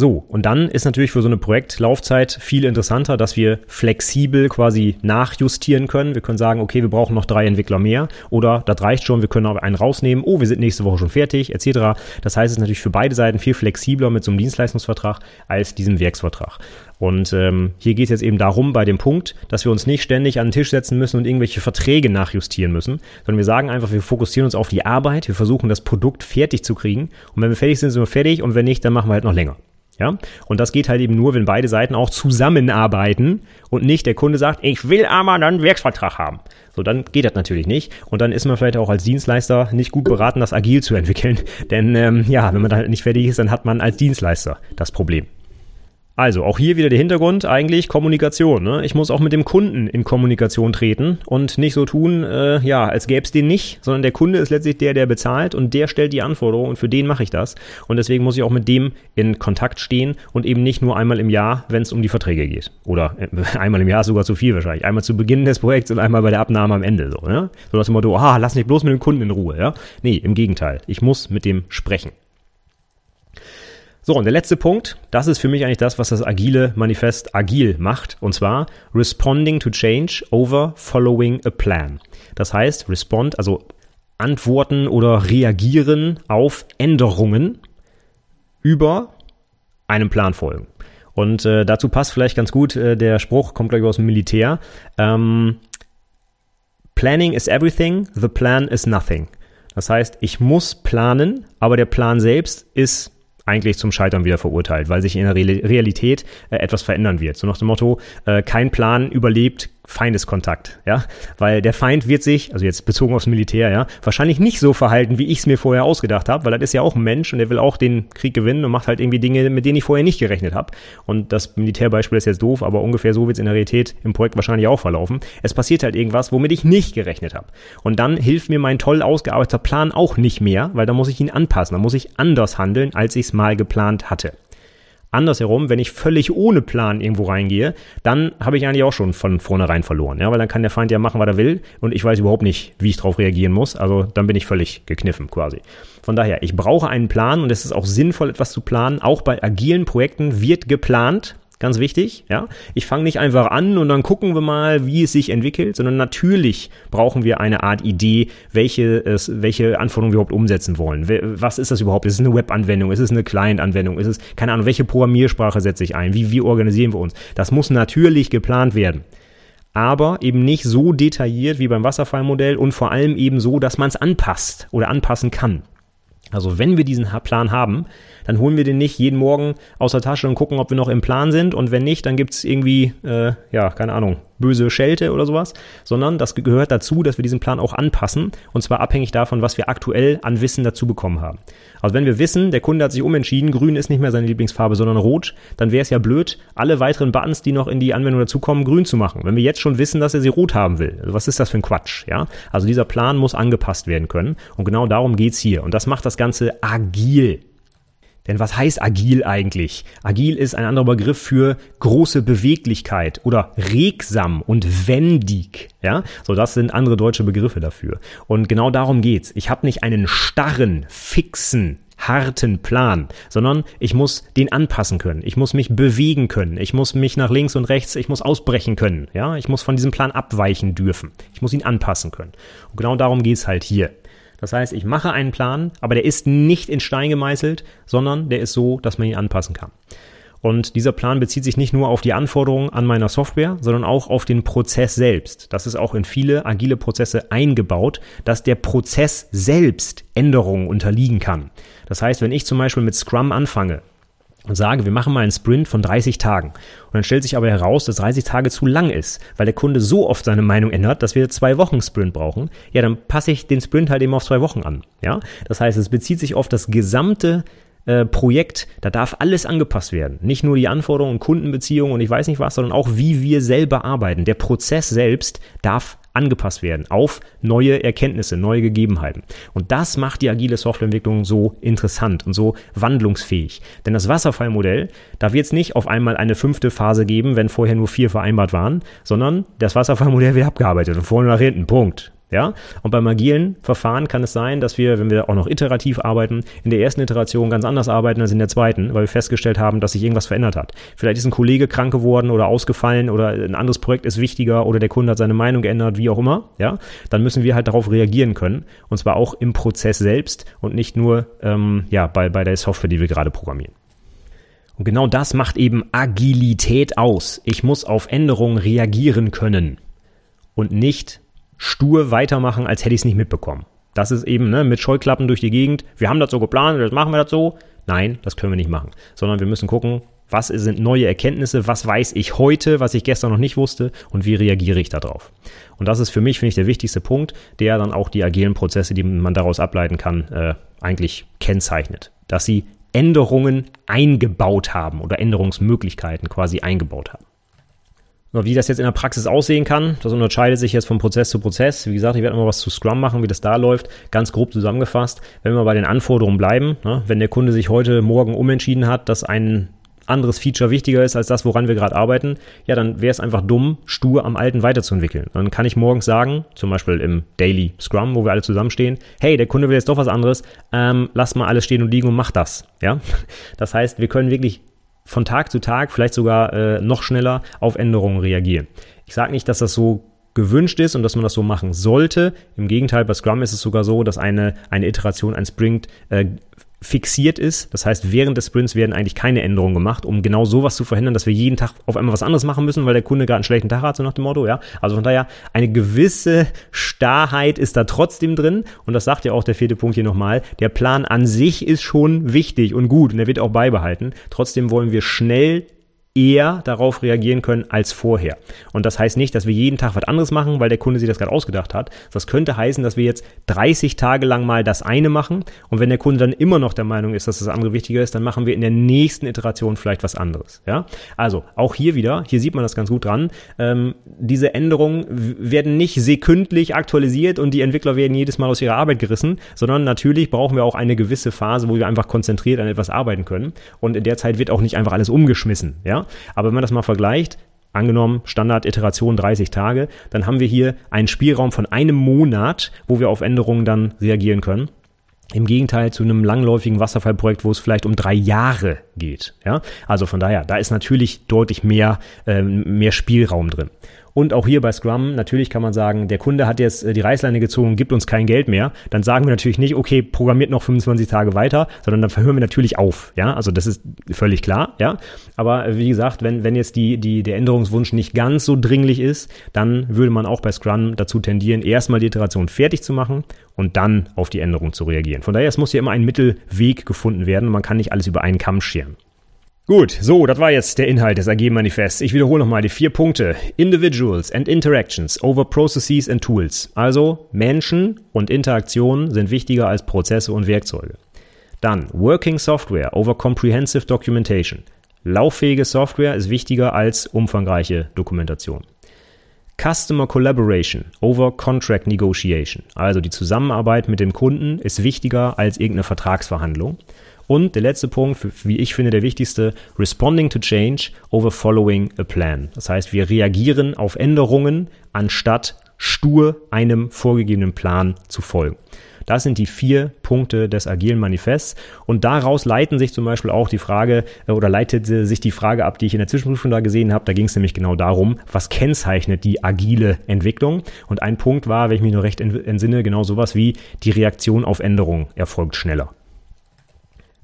So, und dann ist natürlich für so eine Projektlaufzeit viel interessanter, dass wir flexibel quasi nachjustieren können. Wir können sagen, okay, wir brauchen noch drei Entwickler mehr oder das reicht schon, wir können auch einen rausnehmen, oh, wir sind nächste Woche schon fertig, etc. Das heißt, es ist natürlich für beide Seiten viel flexibler mit so einem Dienstleistungsvertrag als diesem Werksvertrag. Und ähm, hier geht es jetzt eben darum, bei dem Punkt, dass wir uns nicht ständig an den Tisch setzen müssen und irgendwelche Verträge nachjustieren müssen, sondern wir sagen einfach, wir fokussieren uns auf die Arbeit, wir versuchen das Produkt fertig zu kriegen und wenn wir fertig sind, sind wir fertig und wenn nicht, dann machen wir halt noch länger. Ja, und das geht halt eben nur, wenn beide Seiten auch zusammenarbeiten und nicht der Kunde sagt, ich will aber dann einen Werksvertrag haben. So, dann geht das natürlich nicht. Und dann ist man vielleicht auch als Dienstleister nicht gut beraten, das agil zu entwickeln. Denn ähm, ja, wenn man da halt nicht fertig ist, dann hat man als Dienstleister das Problem. Also auch hier wieder der Hintergrund, eigentlich Kommunikation. Ne? Ich muss auch mit dem Kunden in Kommunikation treten und nicht so tun, äh, ja, als gäbe es den nicht, sondern der Kunde ist letztlich der, der bezahlt und der stellt die Anforderungen und für den mache ich das. Und deswegen muss ich auch mit dem in Kontakt stehen und eben nicht nur einmal im Jahr, wenn es um die Verträge geht. Oder äh, einmal im Jahr sogar zu viel wahrscheinlich. Einmal zu Beginn des Projekts und einmal bei der Abnahme am Ende. So, ne? so das Motto, ah, lass nicht bloß mit dem Kunden in Ruhe. Ja? Nee, im Gegenteil. Ich muss mit dem sprechen. So, und der letzte Punkt, das ist für mich eigentlich das, was das agile Manifest agil macht, und zwar responding to change over following a plan. Das heißt, respond, also antworten oder reagieren auf Änderungen über einem Plan folgen. Und äh, dazu passt vielleicht ganz gut äh, der Spruch, kommt gleich aus dem Militär. Ähm, Planning is everything, the plan is nothing. Das heißt, ich muss planen, aber der Plan selbst ist eigentlich zum Scheitern wieder verurteilt, weil sich in der Realität äh, etwas verändern wird. So nach dem Motto, äh, kein Plan überlebt Feindeskontakt, ja, weil der Feind wird sich, also jetzt bezogen aufs Militär, ja, wahrscheinlich nicht so verhalten, wie ich es mir vorher ausgedacht habe, weil das ist ja auch ein Mensch und der will auch den Krieg gewinnen und macht halt irgendwie Dinge, mit denen ich vorher nicht gerechnet habe. Und das Militärbeispiel ist jetzt doof, aber ungefähr so wird es in der Realität im Projekt wahrscheinlich auch verlaufen. Es passiert halt irgendwas, womit ich nicht gerechnet habe. Und dann hilft mir mein toll ausgearbeiteter Plan auch nicht mehr, weil da muss ich ihn anpassen, da muss ich anders handeln, als ich es mal geplant hatte. Andersherum, wenn ich völlig ohne Plan irgendwo reingehe, dann habe ich eigentlich auch schon von vornherein verloren. Ja, weil dann kann der Feind ja machen, was er will und ich weiß überhaupt nicht, wie ich darauf reagieren muss. Also dann bin ich völlig gekniffen quasi. Von daher, ich brauche einen Plan und es ist auch sinnvoll, etwas zu planen. Auch bei agilen Projekten wird geplant. Ganz wichtig, ja. Ich fange nicht einfach an und dann gucken wir mal, wie es sich entwickelt, sondern natürlich brauchen wir eine Art Idee, welche, es, welche Anforderungen wir überhaupt umsetzen wollen. Was ist das überhaupt? Ist es eine Webanwendung? Ist es eine Client-Anwendung? Ist es, keine Ahnung, welche Programmiersprache setze ich ein? Wie, wie organisieren wir uns? Das muss natürlich geplant werden aber eben nicht so detailliert wie beim Wasserfallmodell und vor allem eben so, dass man es anpasst oder anpassen kann. Also wenn wir diesen Plan haben, dann holen wir den nicht jeden Morgen aus der Tasche und gucken, ob wir noch im Plan sind. Und wenn nicht, dann gibt's irgendwie, äh, ja, keine Ahnung, böse Schelte oder sowas, sondern das gehört dazu, dass wir diesen Plan auch anpassen. Und zwar abhängig davon, was wir aktuell an Wissen dazu bekommen haben. Also wenn wir wissen, der Kunde hat sich umentschieden, grün ist nicht mehr seine Lieblingsfarbe, sondern rot, dann wäre es ja blöd, alle weiteren Buttons, die noch in die Anwendung dazukommen, grün zu machen. Wenn wir jetzt schon wissen, dass er sie rot haben will. Also was ist das für ein Quatsch? Ja? Also dieser Plan muss angepasst werden können. Und genau darum geht's hier. Und das macht das Ganze agil. Denn was heißt agil eigentlich? Agil ist ein anderer Begriff für große Beweglichkeit oder regsam und wendig. Ja, so das sind andere deutsche Begriffe dafür. Und genau darum geht's. Ich habe nicht einen starren, fixen, harten Plan, sondern ich muss den anpassen können. Ich muss mich bewegen können. Ich muss mich nach links und rechts, ich muss ausbrechen können. Ja, ich muss von diesem Plan abweichen dürfen. Ich muss ihn anpassen können. Und genau darum geht's halt hier. Das heißt, ich mache einen Plan, aber der ist nicht in Stein gemeißelt, sondern der ist so, dass man ihn anpassen kann. Und dieser Plan bezieht sich nicht nur auf die Anforderungen an meiner Software, sondern auch auf den Prozess selbst. Das ist auch in viele agile Prozesse eingebaut, dass der Prozess selbst Änderungen unterliegen kann. Das heißt, wenn ich zum Beispiel mit Scrum anfange, und sage, wir machen mal einen Sprint von 30 Tagen. Und dann stellt sich aber heraus, dass 30 Tage zu lang ist, weil der Kunde so oft seine Meinung ändert, dass wir zwei Wochen Sprint brauchen. Ja, dann passe ich den Sprint halt eben auf zwei Wochen an. Ja, das heißt, es bezieht sich auf das gesamte äh, Projekt, da darf alles angepasst werden. Nicht nur die Anforderungen und Kundenbeziehungen und ich weiß nicht was, sondern auch wie wir selber arbeiten. Der Prozess selbst darf angepasst werden auf neue Erkenntnisse, neue Gegebenheiten. Und das macht die agile Softwareentwicklung so interessant und so wandlungsfähig. Denn das Wasserfallmodell, da wird es nicht auf einmal eine fünfte Phase geben, wenn vorher nur vier vereinbart waren, sondern das Wasserfallmodell wird abgearbeitet und vorne nach hinten. Punkt. Ja? Und beim agilen Verfahren kann es sein, dass wir, wenn wir auch noch iterativ arbeiten, in der ersten Iteration ganz anders arbeiten als in der zweiten, weil wir festgestellt haben, dass sich irgendwas verändert hat. Vielleicht ist ein Kollege krank geworden oder ausgefallen oder ein anderes Projekt ist wichtiger oder der Kunde hat seine Meinung geändert, wie auch immer. Ja? Dann müssen wir halt darauf reagieren können. Und zwar auch im Prozess selbst und nicht nur ähm, ja, bei, bei der Software, die wir gerade programmieren. Und genau das macht eben Agilität aus. Ich muss auf Änderungen reagieren können und nicht stur weitermachen, als hätte ich es nicht mitbekommen. Das ist eben ne, mit Scheuklappen durch die Gegend. Wir haben das so geplant, das machen wir das so. Nein, das können wir nicht machen. Sondern wir müssen gucken, was sind neue Erkenntnisse, was weiß ich heute, was ich gestern noch nicht wusste und wie reagiere ich darauf. Und das ist für mich, finde ich, der wichtigste Punkt, der dann auch die agilen Prozesse, die man daraus ableiten kann, äh, eigentlich kennzeichnet. Dass sie Änderungen eingebaut haben oder Änderungsmöglichkeiten quasi eingebaut haben. Wie das jetzt in der Praxis aussehen kann, das unterscheidet sich jetzt von Prozess zu Prozess. Wie gesagt, ich werde mal was zu Scrum machen, wie das da läuft. Ganz grob zusammengefasst, wenn wir bei den Anforderungen bleiben, ne, wenn der Kunde sich heute Morgen umentschieden hat, dass ein anderes Feature wichtiger ist als das, woran wir gerade arbeiten, ja, dann wäre es einfach dumm, stur am Alten weiterzuentwickeln. Dann kann ich morgens sagen, zum Beispiel im Daily Scrum, wo wir alle zusammenstehen, hey, der Kunde will jetzt doch was anderes, ähm, lass mal alles stehen und liegen und mach das. Ja, das heißt, wir können wirklich von Tag zu Tag, vielleicht sogar äh, noch schneller auf Änderungen reagieren. Ich sage nicht, dass das so gewünscht ist und dass man das so machen sollte. Im Gegenteil, bei Scrum ist es sogar so, dass eine, eine Iteration, ein Sprint äh, fixiert ist. Das heißt, während des Sprints werden eigentlich keine Änderungen gemacht, um genau sowas zu verhindern, dass wir jeden Tag auf einmal was anderes machen müssen, weil der Kunde gerade einen schlechten Tag hat, so nach dem Motto, ja. Also von daher, eine gewisse Starrheit ist da trotzdem drin. Und das sagt ja auch der vierte Punkt hier nochmal. Der Plan an sich ist schon wichtig und gut und der wird auch beibehalten. Trotzdem wollen wir schnell eher darauf reagieren können als vorher. Und das heißt nicht, dass wir jeden Tag was anderes machen, weil der Kunde sich das gerade ausgedacht hat. Das könnte heißen, dass wir jetzt 30 Tage lang mal das eine machen und wenn der Kunde dann immer noch der Meinung ist, dass das andere wichtiger ist, dann machen wir in der nächsten Iteration vielleicht was anderes. Ja, also auch hier wieder, hier sieht man das ganz gut dran. Ähm, diese Änderungen werden nicht sekündlich aktualisiert und die Entwickler werden jedes Mal aus ihrer Arbeit gerissen, sondern natürlich brauchen wir auch eine gewisse Phase, wo wir einfach konzentriert an etwas arbeiten können und in der Zeit wird auch nicht einfach alles umgeschmissen. Ja, aber wenn man das mal vergleicht, angenommen Standard-Iteration 30 Tage, dann haben wir hier einen Spielraum von einem Monat, wo wir auf Änderungen dann reagieren können. Im Gegenteil zu einem langläufigen Wasserfallprojekt, wo es vielleicht um drei Jahre geht. Ja, also von daher, da ist natürlich deutlich mehr, äh, mehr Spielraum drin. Und auch hier bei Scrum, natürlich kann man sagen, der Kunde hat jetzt äh, die Reißleine gezogen, gibt uns kein Geld mehr. Dann sagen wir natürlich nicht, okay, programmiert noch 25 Tage weiter, sondern dann verhören wir natürlich auf. Ja, also das ist völlig klar. Ja, aber äh, wie gesagt, wenn, wenn jetzt die, die, der Änderungswunsch nicht ganz so dringlich ist, dann würde man auch bei Scrum dazu tendieren, erstmal die Iteration fertig zu machen und dann auf die Änderung zu reagieren. Von daher, es muss ja immer ein Mittelweg gefunden werden man kann nicht alles über einen Kamm scheren. Gut, so, das war jetzt der Inhalt des AG-Manifests. Ich wiederhole nochmal die vier Punkte. Individuals and Interactions over Processes and Tools. Also Menschen und Interaktionen sind wichtiger als Prozesse und Werkzeuge. Dann Working Software over Comprehensive Documentation. Lauffähige Software ist wichtiger als umfangreiche Dokumentation. Customer Collaboration over Contract Negotiation. Also die Zusammenarbeit mit dem Kunden ist wichtiger als irgendeine Vertragsverhandlung. Und der letzte Punkt, wie ich finde der wichtigste, responding to change over following a plan. Das heißt, wir reagieren auf Änderungen, anstatt stur einem vorgegebenen Plan zu folgen. Das sind die vier Punkte des agilen Manifests. Und daraus leiten sich zum Beispiel auch die Frage äh, oder leitete sich die Frage ab, die ich in der Zwischenprüfung da gesehen habe. Da ging es nämlich genau darum, was kennzeichnet die agile Entwicklung. Und ein Punkt war, wenn ich mich nur recht entsinne, genau sowas wie die Reaktion auf Änderungen erfolgt schneller.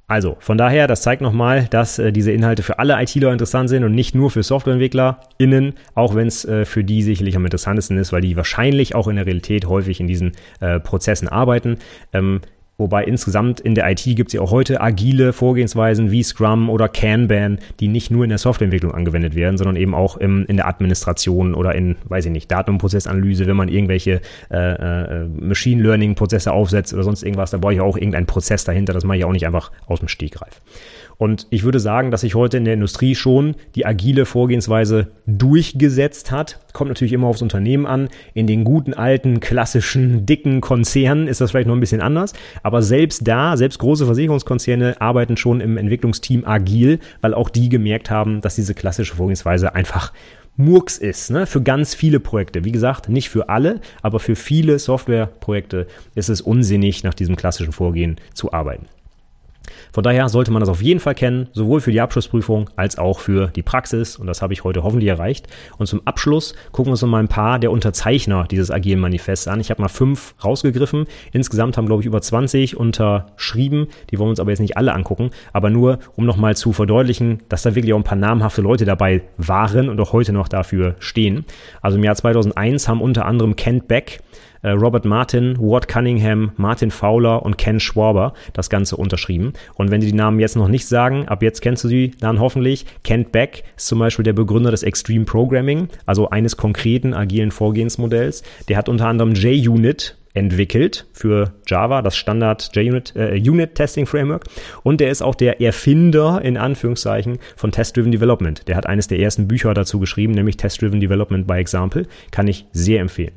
Also, von daher, das zeigt nochmal, dass äh, diese Inhalte für alle ITler interessant sind und nicht nur für SoftwareentwicklerInnen, auch wenn es äh, für die sicherlich am interessantesten ist, weil die wahrscheinlich auch in der Realität häufig in diesen äh, Prozessen arbeiten. Ähm, Wobei insgesamt in der IT gibt es ja auch heute agile Vorgehensweisen wie Scrum oder Kanban, die nicht nur in der Softwareentwicklung angewendet werden, sondern eben auch im, in der Administration oder in, weiß ich nicht, Daten- und Prozessanalyse, wenn man irgendwelche äh, äh, Machine Learning-Prozesse aufsetzt oder sonst irgendwas, da brauche ich auch irgendeinen Prozess dahinter, das mache ich auch nicht einfach aus dem Stegreif. Und ich würde sagen, dass sich heute in der Industrie schon die agile Vorgehensweise durchgesetzt hat. Kommt natürlich immer aufs Unternehmen an. In den guten, alten, klassischen, dicken Konzernen ist das vielleicht noch ein bisschen anders. Aber selbst da, selbst große Versicherungskonzerne arbeiten schon im Entwicklungsteam agil, weil auch die gemerkt haben, dass diese klassische Vorgehensweise einfach Murks ist, ne? für ganz viele Projekte. Wie gesagt, nicht für alle, aber für viele Softwareprojekte ist es unsinnig, nach diesem klassischen Vorgehen zu arbeiten. Von daher sollte man das auf jeden Fall kennen, sowohl für die Abschlussprüfung als auch für die Praxis. Und das habe ich heute hoffentlich erreicht. Und zum Abschluss gucken wir uns noch mal ein paar der Unterzeichner dieses agilen Manifests an. Ich habe mal fünf rausgegriffen. Insgesamt haben, glaube ich, über 20 unterschrieben. Die wollen wir uns aber jetzt nicht alle angucken. Aber nur, um noch mal zu verdeutlichen, dass da wirklich auch ein paar namhafte Leute dabei waren und auch heute noch dafür stehen. Also im Jahr 2001 haben unter anderem Kent Beck, äh, Robert Martin, Ward Cunningham, Martin Fowler und Ken Schwaber das Ganze unterschrieben. Und wenn die die Namen jetzt noch nicht sagen, ab jetzt kennst du sie dann hoffentlich. Kent Beck ist zum Beispiel der Begründer des Extreme Programming, also eines konkreten agilen Vorgehensmodells. Der hat unter anderem JUnit entwickelt für Java, das Standard JUnit äh, Unit Testing Framework. Und der ist auch der Erfinder, in Anführungszeichen, von Test-Driven Development. Der hat eines der ersten Bücher dazu geschrieben, nämlich Test-Driven Development by Example. Kann ich sehr empfehlen.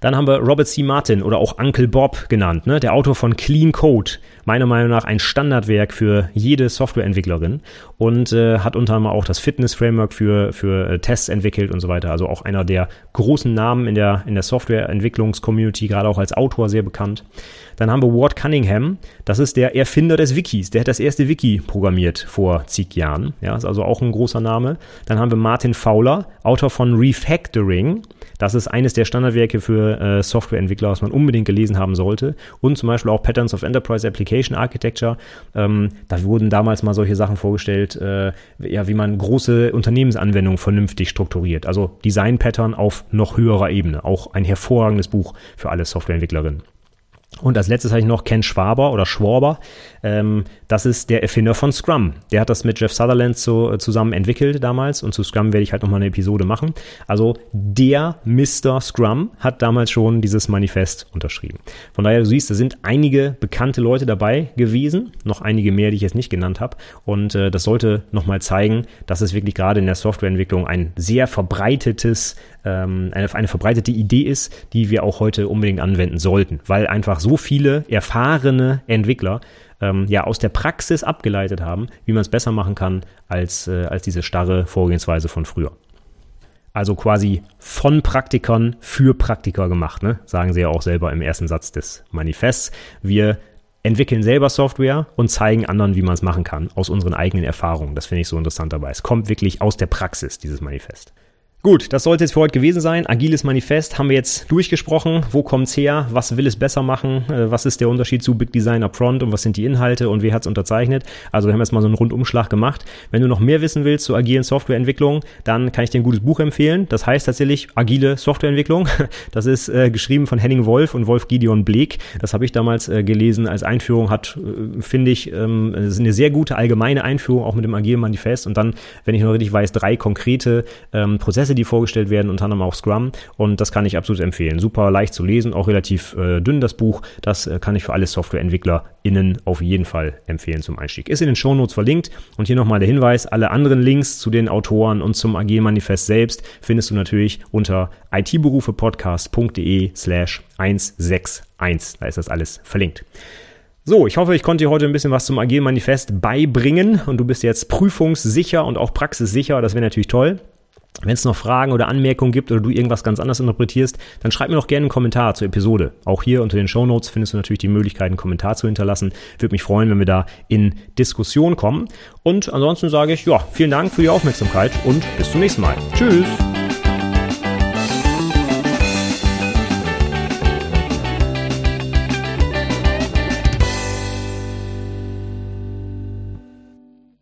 Dann haben wir Robert C. Martin oder auch Uncle Bob genannt, ne? der Autor von Clean Code. Meiner Meinung nach ein Standardwerk für jede Softwareentwicklerin und äh, hat unter anderem auch das Fitness-Framework für, für äh, Tests entwickelt und so weiter. Also auch einer der großen Namen in der, in der Softwareentwicklungs-Community, gerade auch als Autor sehr bekannt. Dann haben wir Ward Cunningham, das ist der Erfinder des Wikis. Der hat das erste Wiki programmiert vor zig Jahren. Ja, ist also auch ein großer Name. Dann haben wir Martin Fowler, Autor von Refactoring. Das ist eines der Standardwerke für äh, Softwareentwickler, was man unbedingt gelesen haben sollte. Und zum Beispiel auch Patterns of Enterprise Application Architecture. Ähm, da wurden damals mal solche Sachen vorgestellt, äh, ja, wie man große Unternehmensanwendungen vernünftig strukturiert. Also Design-Pattern auf noch höherer Ebene. Auch ein hervorragendes Buch für alle Softwareentwicklerinnen. Und als letztes habe ich noch Ken Schwaber oder Schwaber. Ähm, das ist der Erfinder von Scrum. Der hat das mit Jeff Sutherland so, äh, zusammen entwickelt damals und zu Scrum werde ich halt nochmal eine Episode machen. Also der Mr. Scrum hat damals schon dieses Manifest unterschrieben. Von daher, du siehst, da sind einige bekannte Leute dabei gewesen, noch einige mehr, die ich jetzt nicht genannt habe. Und äh, das sollte nochmal zeigen, dass es wirklich gerade in der Softwareentwicklung ein sehr verbreitetes ähm, eine, eine verbreitete Idee ist, die wir auch heute unbedingt anwenden sollten, weil einfach so viele erfahrene Entwickler ähm, ja aus der Praxis abgeleitet haben, wie man es besser machen kann als, äh, als diese starre Vorgehensweise von früher. Also quasi von Praktikern für Praktiker gemacht, ne? sagen sie ja auch selber im ersten Satz des Manifests. Wir entwickeln selber Software und zeigen anderen, wie man es machen kann, aus unseren eigenen Erfahrungen. Das finde ich so interessant dabei. Es kommt wirklich aus der Praxis, dieses Manifest. Gut, das sollte jetzt für heute gewesen sein. Agiles Manifest haben wir jetzt durchgesprochen. Wo kommt's her? Was will es besser machen? Äh, was ist der Unterschied zu Big Design Upfront und was sind die Inhalte und wer hat's unterzeichnet? Also wir haben jetzt mal so einen Rundumschlag gemacht. Wenn du noch mehr wissen willst zur agilen Softwareentwicklung, dann kann ich dir ein gutes Buch empfehlen. Das heißt tatsächlich agile Softwareentwicklung. Das ist äh, geschrieben von Henning Wolf und Wolf Gideon Bleek. Das habe ich damals äh, gelesen als Einführung. Hat, äh, finde ich, ähm, eine sehr gute allgemeine Einführung auch mit dem agilen Manifest. Und dann, wenn ich noch richtig weiß, drei konkrete ähm, Prozesse Prozesse, die vorgestellt werden, unter anderem auch Scrum. Und das kann ich absolut empfehlen. Super leicht zu lesen, auch relativ äh, dünn das Buch. Das äh, kann ich für alle SoftwareentwicklerInnen auf jeden Fall empfehlen zum Einstieg. Ist in den Shownotes verlinkt. Und hier nochmal der Hinweis, alle anderen Links zu den Autoren und zum AG-Manifest selbst findest du natürlich unter itberufepodcast.de slash 161. Da ist das alles verlinkt. So, ich hoffe, ich konnte dir heute ein bisschen was zum Agil Manifest beibringen und du bist jetzt prüfungssicher und auch praxissicher. Das wäre natürlich toll. Wenn es noch Fragen oder Anmerkungen gibt oder du irgendwas ganz anders interpretierst, dann schreib mir doch gerne einen Kommentar zur Episode. Auch hier unter den Show Notes findest du natürlich die Möglichkeit, einen Kommentar zu hinterlassen. Würde mich freuen, wenn wir da in Diskussion kommen. Und ansonsten sage ich, ja, vielen Dank für die Aufmerksamkeit und bis zum nächsten Mal. Tschüss!